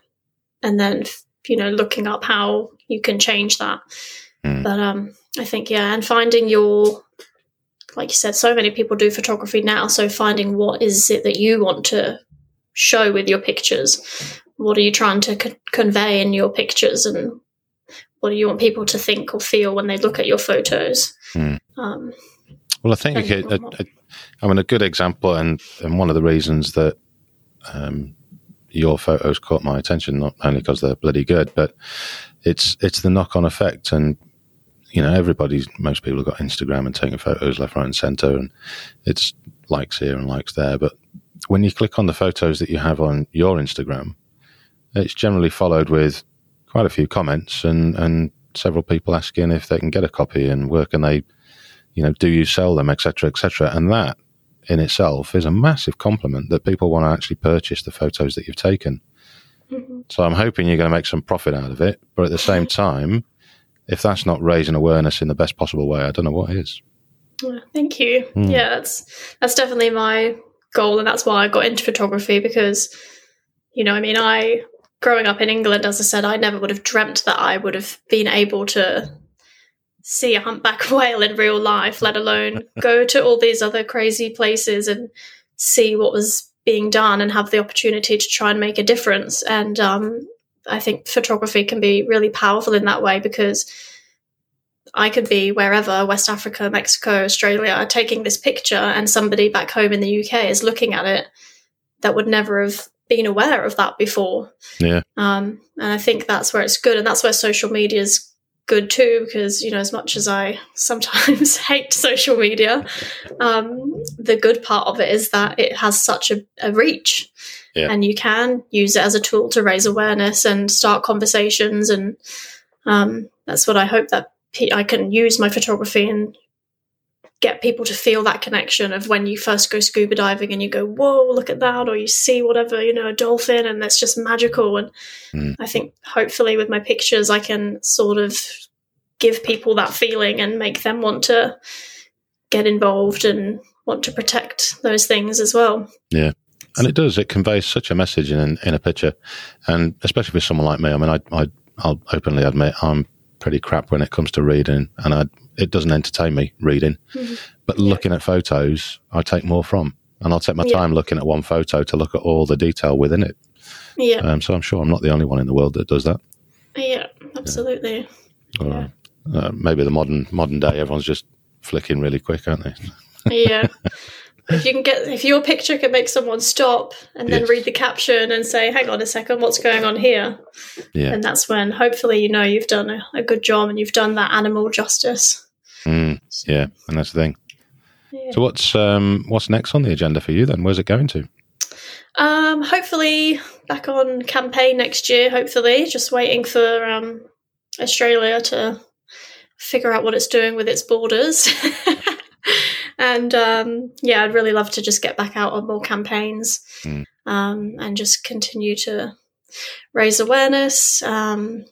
and then you know looking up how you can change that. Mm. But um, I think yeah, and finding your like you said, so many people do photography now. So finding what is it that you want to show with your pictures, what are you trying to co- convey in your pictures, and what do you want people to think or feel when they look at your photos? Hmm. Um, Well, I think Thank you it, very much. a, a, I mean a good example, and and one of the reasons that um, your photos caught my attention, not only because they're bloody good, but it's it's the knock on effect, and you know everybody's most people have got Instagram and taking photos left, right, and centre, and it's likes here and likes there, but when you click on the photos that you have on your Instagram, it's generally followed with quite a few comments and and several people asking if they can get a copy and where can they you know, do you sell them, etc., etc. And that in itself is a massive compliment that people want to actually purchase the photos that you've taken. mhm. So I'm hoping you're going to make some profit out of it. But at the same [laughs] time, if that's not raising awareness in the best possible way, I don't know what is. Thank you. Hmm. Yeah, that's that's definitely my goal, and that's why I got into photography because, you know, I mean, I growing up in England, as I said, I never would have dreamt that I would have been able to see a humpback [laughs] whale in real life, let alone [laughs] go to all these other crazy places and see what was being done and have the opportunity to try and make a difference. And um, I think photography can be really powerful in that way because I could be wherever, West Africa, Mexico, Australia, taking this picture, and somebody back home in the UK is looking at it that would never have been aware of that before. Yeah. Um, and I think that's where it's good, and that's where social media's good too because you know as much as I sometimes [laughs] hate social media, um, the good part of it is that it has such a, a reach, Yeah. and you can use it as a tool to raise awareness and start conversations, and um, that's what I hope that I can use my photography and get people to feel that connection of when you first go scuba diving and you go whoa look at that or you see whatever you know a dolphin and that's just magical and Mm. i think hopefully with my pictures i can sort of give people that feeling and make them want to get involved and want to protect those things as well Yeah. And it does. It conveys such a message in in a picture, and especially for someone like me. I mean, I, I I'll openly admit I'm pretty crap when it comes to reading, and I it doesn't entertain me reading. Mhm. But looking at photos, I take more from, and I'll take my Yeah. time looking at one photo to look at all the detail within it. yeah Um, so I'm sure I'm not the only one in the world that does that. yeah absolutely Or uh, maybe the modern modern day, everyone's just flicking really quick, aren't they? [laughs] yeah if you can get if your picture can make someone stop and then Yes. read the caption and say hang on a second what's going on here Yeah. and that's when hopefully you know you've done a, a good job and you've done that animal justice Mm, yeah, and that's the thing. Yeah. So what's um, what's next on the agenda for you then? Where's it going to? um hopefully back on campaign next year hopefully just waiting for um australia to figure out what it's doing with its borders [laughs] and um yeah i'd really love to just get back out on more campaigns Mm. um and just continue to raise awareness um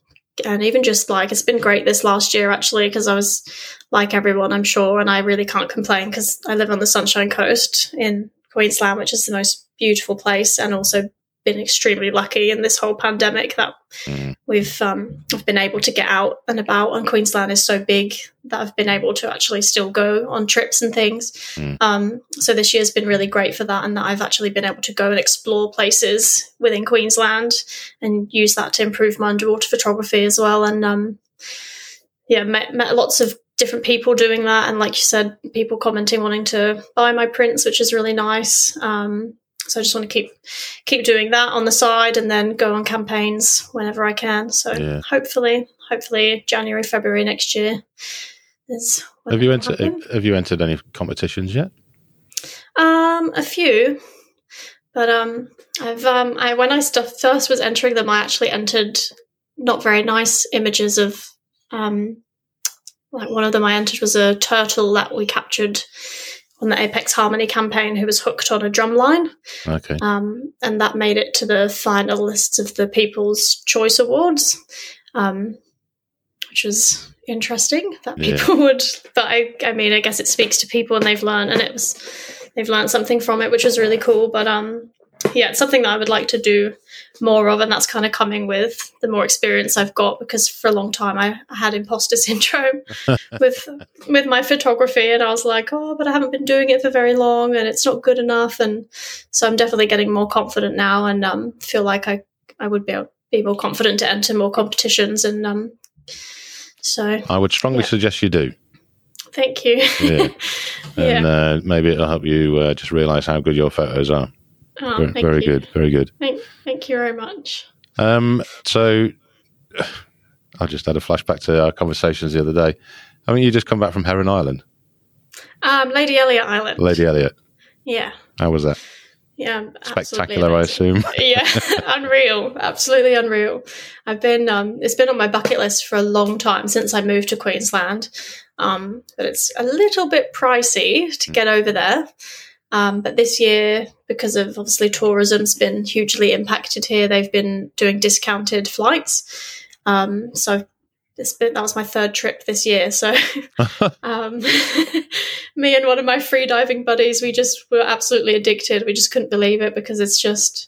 and even just like it's been great this last year actually because I was like everyone I'm sure and I really can't complain because I live on the Sunshine Coast in Queensland which is the most beautiful place and also been extremely lucky in this whole pandemic that Mm. we've um, I've been able to get out and about and Queensland is so big that I've been able to actually still go on trips and things Mm. um, so this year's been really great for that and that I've actually been able to go and explore places within Queensland and use that to improve my underwater photography as well and um, yeah met, met lots of different people doing that and like you said people commenting wanting to buy my prints which is really nice um, so I just want to keep keep doing that on the side and then go on campaigns whenever I can so Yeah. hopefully hopefully January February next year is Have you entered happen. Have you entered any competitions yet? Um, a few, but um, I've um, I when I stuff first was entering them, I actually entered not very nice images of um, like one of them I entered was a turtle that we captured on the Apex Harmony campaign who was hooked on a drum line, Okay. um, and that made it to the finalists of the People's Choice Awards, um, which was interesting that Yeah. people [laughs] would. But I, I mean, I guess it speaks to people and they've learned, and it was they've learned something from it, which was really cool. But um, yeah, it's something that I would like to do more of, and that's kind of coming with the more experience I've got because for a long time I, I had imposter [laughs] syndrome [laughs] with with my photography, and I was like, oh, but I haven't been doing it for very long, and it's not good enough, and so I'm definitely getting more confident now, and um, feel like I I would be able, be more confident to enter more competitions, and um, so I would strongly Yeah. suggest you do. thank you. Yeah. [laughs] Yeah. And uh, maybe it'll help you uh, just realise how good your photos are. Oh, very very good. Very good. Thank, thank you very much. Um, so [sighs] I just had a flashback to our conversations the other day. I mean, you just come back from Heron Island, Um, Lady Elliot Island. Lady Elliot. Yeah, How was that? yeah, Spectacular, I assume. [laughs] yeah, unreal, absolutely unreal. I've been, um, it's been on my bucket list for a long time since I moved to Queensland, um, but it's a little bit pricey to get over there. Um, but this year, because of obviously tourism's been hugely impacted here, they've been doing discounted flights. Um, so it's been, that was my third trip this year. So [laughs] um, [laughs] me and one of my free diving buddies, we just were absolutely addicted. We just couldn't believe it because it's just,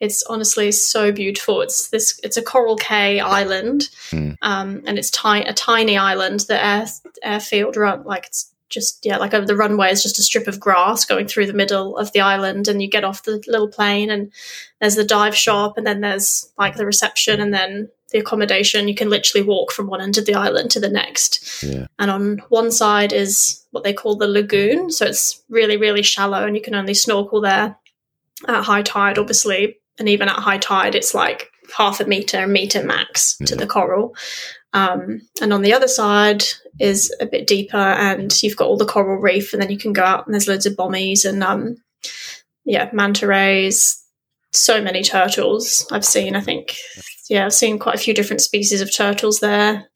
it's honestly so beautiful. It's this, it's a coral Cay island, Hmm. um, and it's ti- a tiny island. The air airfield run like it's just yeah, like over the runway is just a strip of grass going through the middle of the island, and you get off the little plane, and there's the dive shop, and then there's like the reception, and then the accommodation. You can literally walk from one end of the island to the next yeah. and on one side is what they call the lagoon so it's really really shallow and you can only snorkel there at high tide obviously and even at high tide it's like half a meter a meter max to the mm-hmm. coral Um, and on the other side is a bit deeper, and you've got all the coral reef, and then you can go out and there's loads of bommies and um, yeah, manta rays. So many turtles I've seen. I think yeah, I've seen quite a few different species of turtles there.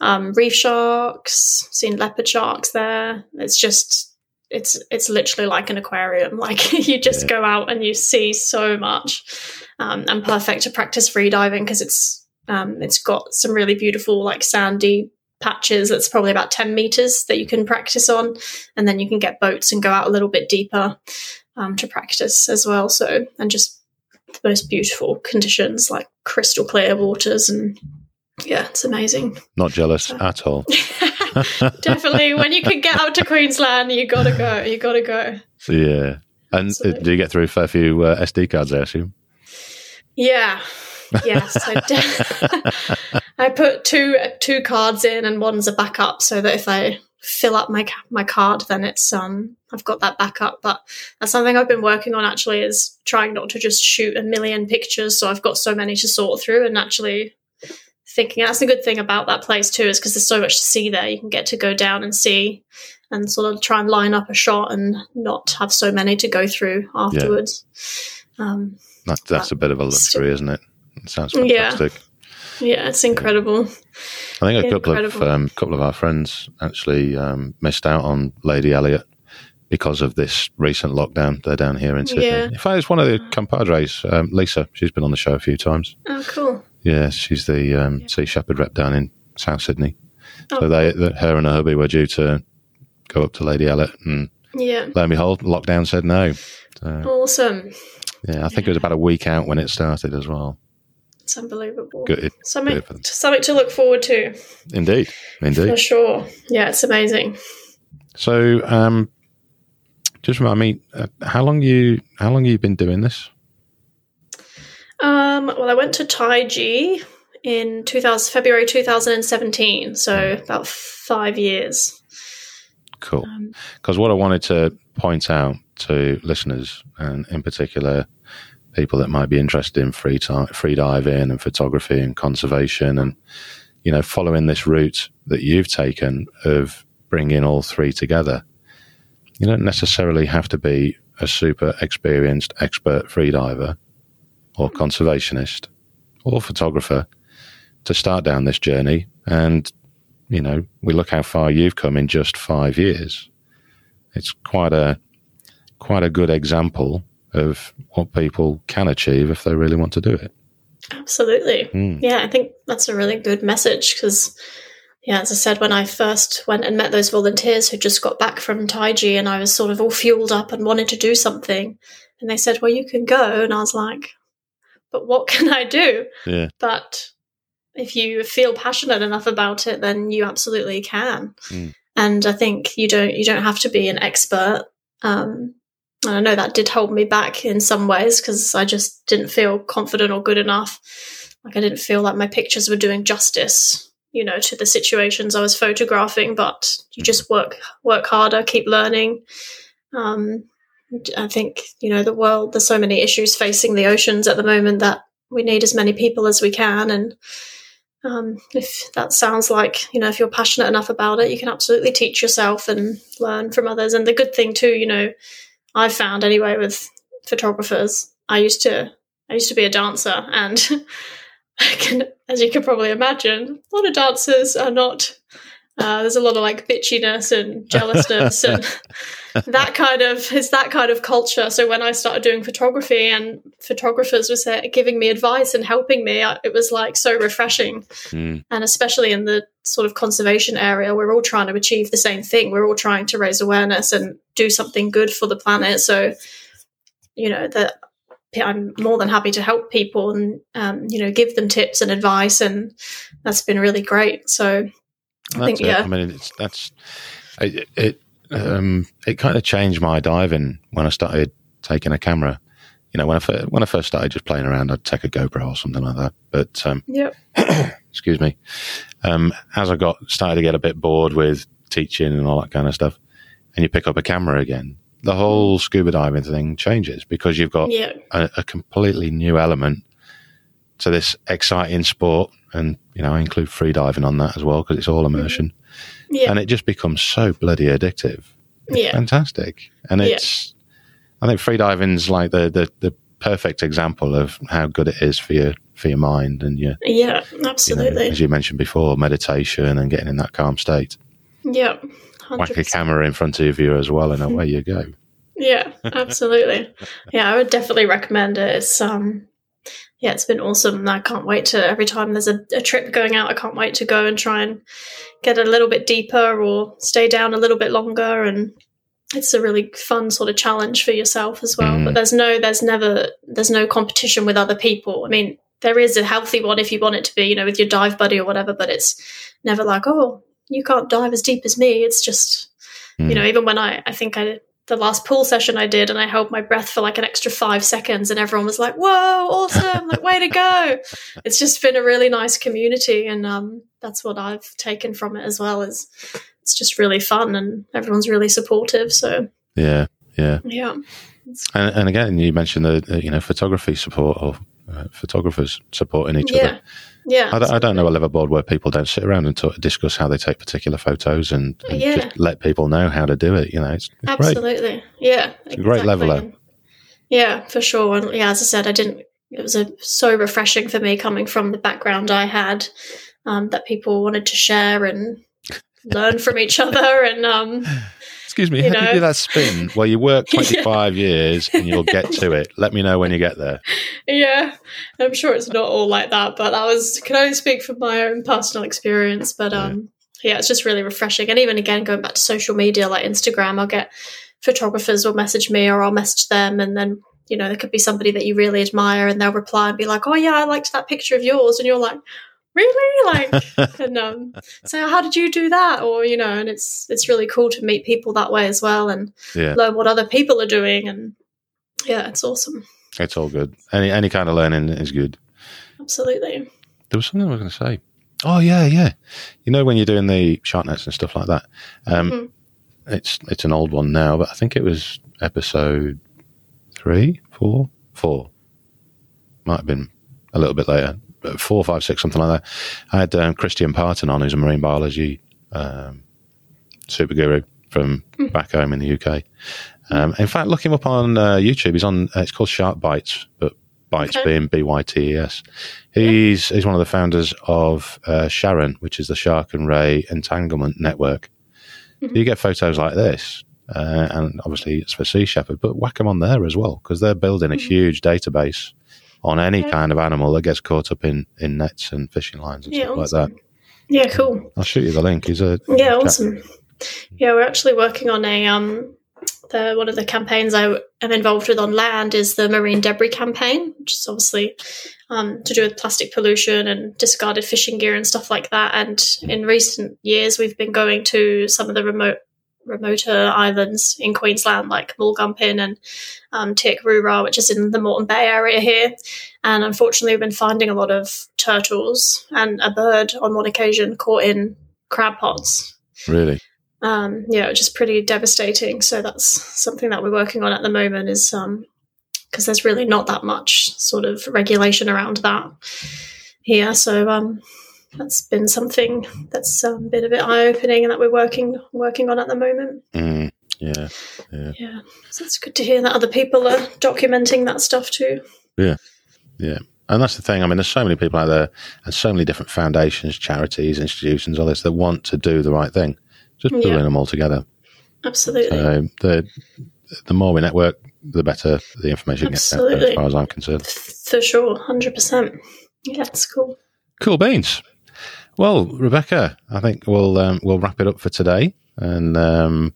Um, reef sharks, seen leopard sharks there. It's just it's it's literally like an aquarium. [laughs] Like you just Yeah. go out and you see so much, um, and perfect to practice free diving because it's um, it's got some really beautiful like sandy patches that's probably about 10 meters that you can practice on and then you can get boats and go out a little bit deeper um, to practice as well so and just the most beautiful conditions like crystal clear waters and yeah it's amazing Not jealous at all. [laughs] definitely when you can get out to queensland you gotta go you gotta go Yeah. And uh, Absolutely. do you get through a fair few uh, SD cards, I assume? Yeah. Yes, I, [laughs] [laughs] I put two two cards in, and one's a backup, so that if I fill up my my card, then it's um I've got that backup. But that's something I've been working on actually is trying not to just shoot a million pictures, so I've got so many to sort through, and actually thinking that's the good thing about that place too is because there's so much to see there. You can get to go down and see. And sort of try and line up a shot and not have so many to go through afterwards. Um, That, that's a bit of a luxury, isn't it? It sounds Yeah. fantastic. yeah, it's incredible. I think a couple of um, couple of our friends actually um, missed out on Lady Elliot because of this recent lockdown. They're down here in Sydney. Yeah. In fact, it's one of the compadres, um, Lisa. She's been on the show a few times. Oh, cool. Yeah, she's the um, Sea Shepherd rep down in South Sydney. Oh, So they, the, her and her hubby were due to go up to Lady Elliot, and Yeah. lo and behold, lockdown said no. So, Awesome. yeah, I think it was about a week out when it started as well. It's unbelievable. Good, Something, good something to look forward to indeed, indeed. for sure. Yeah, it's amazing. So, um, just remind me, uh, how long you how long you been doing this? Um, well, I went to Taiji in 2000, February 2017, so about five years. Cool. Um, Because what I wanted to point out to listeners, and in particular people that might be interested in free free diving and photography and conservation, and you know, following this route that you've taken of bringing all three together, you don't necessarily have to be a super experienced expert free diver or conservationist or photographer to start down this journey. And you know, we look how far you've come in just five years. It's quite a quite a good example of what people can achieve if they really want to do it. absolutely. Mm. Yeah, I think that's a really good message because, yeah, as I said, when I first went and met those volunteers who just got back from Taiji and I was sort of all fueled up and wanted to do something, and they said, Well, you can go. And I was like, But what [laughs] can I do? Yeah. But if you feel passionate enough about it, then you absolutely can. Mm. And I think you don't you don't have to be an expert. Um, and I know that did hold me back in some ways because I just didn't feel confident or good enough. Like I didn't feel like my pictures were doing justice, you know, to the situations I was photographing. But you just work work harder, keep learning. Um, I think you know the world. There's so many issues facing the oceans at the moment that we need as many people as we can. And um, if that sounds like you know, if you're passionate enough about it, you can absolutely teach yourself and learn from others. And the good thing too, you know, I've found anyway with photographers. I used to I used to be a dancer, and [laughs] I can, as you can probably imagine, a lot of dancers are not. Uh, there's a lot of like bitchiness and [laughs] jealousness and that kind of it's that kind of culture. So when I started doing photography and photographers was uh, giving me advice and helping me, it was like so refreshing. Mm. And especially in the sort of conservation area, we're all trying to achieve the same thing. We're all trying to raise awareness and do something good for the planet. So, you know, that I'm more than happy to help people and, um, you know, give them tips and advice. And that's been really great. So, I That's think, it. yeah. I mean, it's, that's it. It, um, it kind of changed my diving when I started taking a camera. You know, when I first, when I first started just playing around, I'd take a GoPro or something like that. But um, yeah. [coughs] excuse me, um, as I got started to get a bit bored with teaching and all that kind of stuff, and you pick up a camera again, the whole scuba diving thing changes because you've got a, a completely new element to this exciting sport, and you know I include freediving on that as well because it's all immersion, Yeah. and it just becomes so bloody addictive. It's Yeah. fantastic, and Yeah. it's I think freediving's like the, the the perfect example of how good it is for your for your mind and your yeah. you know, Absolutely. as you mentioned before, meditation and getting in that calm state. yeah. Whack a camera in front of you as well, and away you go. Yeah, absolutely. yeah, I would definitely recommend it. It's um yeah, it's been awesome. I can't wait to every time there's a, a trip going out, I can't wait to go and try and get a little bit deeper or stay down a little bit longer and it's a really fun sort of challenge for yourself as well. Mm. But there's no there's never there's no competition with other people. I mean, there is a healthy one if you want it to be, you know, with your dive buddy or whatever, but it's never like, oh, you can't dive as deep as me. It's just Mm. you know, even when I, I think I, the last pool session I did and I held my breath for like an extra five seconds and everyone was like, whoa, awesome, like, way to go. [laughs] It's just been a really nice community. And um, that's what I've taken from it as well is it's just really fun and everyone's really supportive. So Yeah, yeah. yeah, And, and again, you mentioned the, the you know photography support or uh, photographers supporting each yeah, other. Yeah. I don't, I don't know a liveaboard where people don't sit around and talk, discuss how they take particular photos and, and Yeah. just let people know how to do it. You know, it's, it's great. Absolutely. Yeah. It's a great leveler. And- Yeah, for sure. And yeah, as I said, I didn't, it was a, so refreshing for me coming from the background I had um, that people wanted to share and learn from each other. And um, Excuse me, you how do you do that spin? Well, you work [laughs] Yeah. 25 years and you'll get to it. Let me know when you get there. yeah, I'm sure it's not all like that, but that was, can only speak from my own personal experience. But um, yeah, it's just really refreshing. And even again, going back to social media like Instagram, I'll get photographers will message me or I'll message them and then you know there could be somebody that you really admire and they'll reply and be like oh yeah i liked that picture of yours and you're like really like [laughs] and um so how did you do that or you know and it's it's really cool to meet people that way as well and Yeah. learn what other people are doing and yeah it's awesome It's all good. Any any kind of learning is good. absolutely There was something I was going to say. Oh yeah, yeah. You know when you're doing the shark nets and stuff like that. Um, Mhm. It's it's an old one now, but I think it was episode three, four, four. Might have been a little bit later, four, five, six, something like that. I had um, Christian Parton on, who's a marine biology um, super guru from back home in the UK. Um, in fact, look him up on uh, YouTube. He's on. Uh, it's called Shark Bites, but Bites Okay. being B Y T E S. He's he's one of the founders of uh, Sharon, which is the Shark and Ray Entanglement Network. You get photos like this, uh, and obviously it's for Sea Shepherd, but whack them on there as well because they're building a huge database on any Okay. kind of animal that gets caught up in, in nets and fishing lines and yeah stuff like that. yeah cool I'll shoot you the link. He's a Yeah, chap- awesome. Yeah, we're actually working on a um the one of the campaigns I am involved with on land is the marine debris campaign, which is obviously um, to do with plastic pollution and discarded fishing gear and stuff like that. And in recent years, we've been going to some of the remote remoter islands in Queensland, like Mulgumpin and um, Teerk Roo Ra, which is in the Moreton Bay area here. And unfortunately, we've been finding a lot of turtles and a bird on one occasion caught in crab pots really. um, yeah, which is pretty devastating. So that's something that we're working on at the moment is because there's really not that much sort of regulation around that here. So um, that's been something that's um, been a bit eye opening and that we're working working on at the moment. Mm, yeah, yeah, Yeah, so it's good to hear that other people are documenting that stuff too. yeah. Yeah. And that's the thing. I mean, there's so many people out there, and so many different foundations, charities, institutions, all this that want to do the right thing. Just pulling Yeah. them all together. Absolutely. So the the more we network, the better the information gets out there, as far as I'm concerned. For sure, hundred percent. Yeah, it's cool. Cool beans. Well, Rebecca, I think we'll um, we'll wrap it up for today, and um,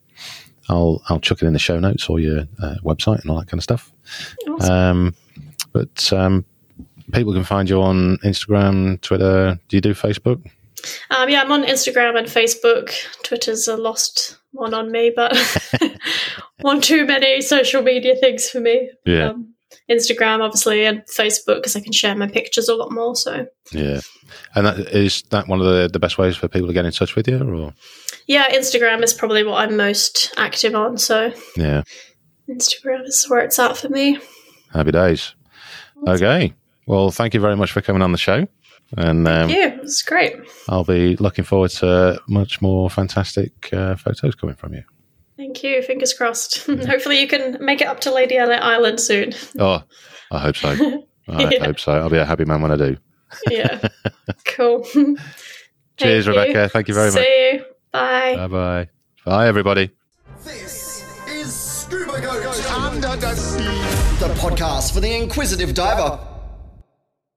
I'll I'll chuck it in the show notes or your uh, website and all that kind of stuff. Awesome. Um, but um, people can find you on Instagram, Twitter. Do you do Facebook? Um, yeah, I'm on Instagram and Facebook. Twitter's a lost one on me, but [laughs] one too many social media things for me. Yeah, Um, Instagram, obviously, and Facebook because I can share my pictures a lot more. So, yeah. And that is that one of the, the best ways for people to get in touch with you, or yeah, Instagram is probably what I'm most active on. So, yeah, Instagram is where it's at for me. happy days. Okay. Well, thank you very much for coming on the show. And um, Yeah, it was great. I'll be looking forward to much more fantastic uh, photos coming from you. Thank you. Fingers crossed. [laughs] Hopefully, you can make it up to Lady Elliot Island soon. [laughs] Oh, I hope so. [laughs] I Yeah. hope so. I'll be a happy man when I do. yeah. Cool. Cheers, Thank you. Rebecca. Thank you very much. See you. Bye. Bye bye. Bye, everybody. This is Scuba Go Go Under the sea. the podcast for the inquisitive diver.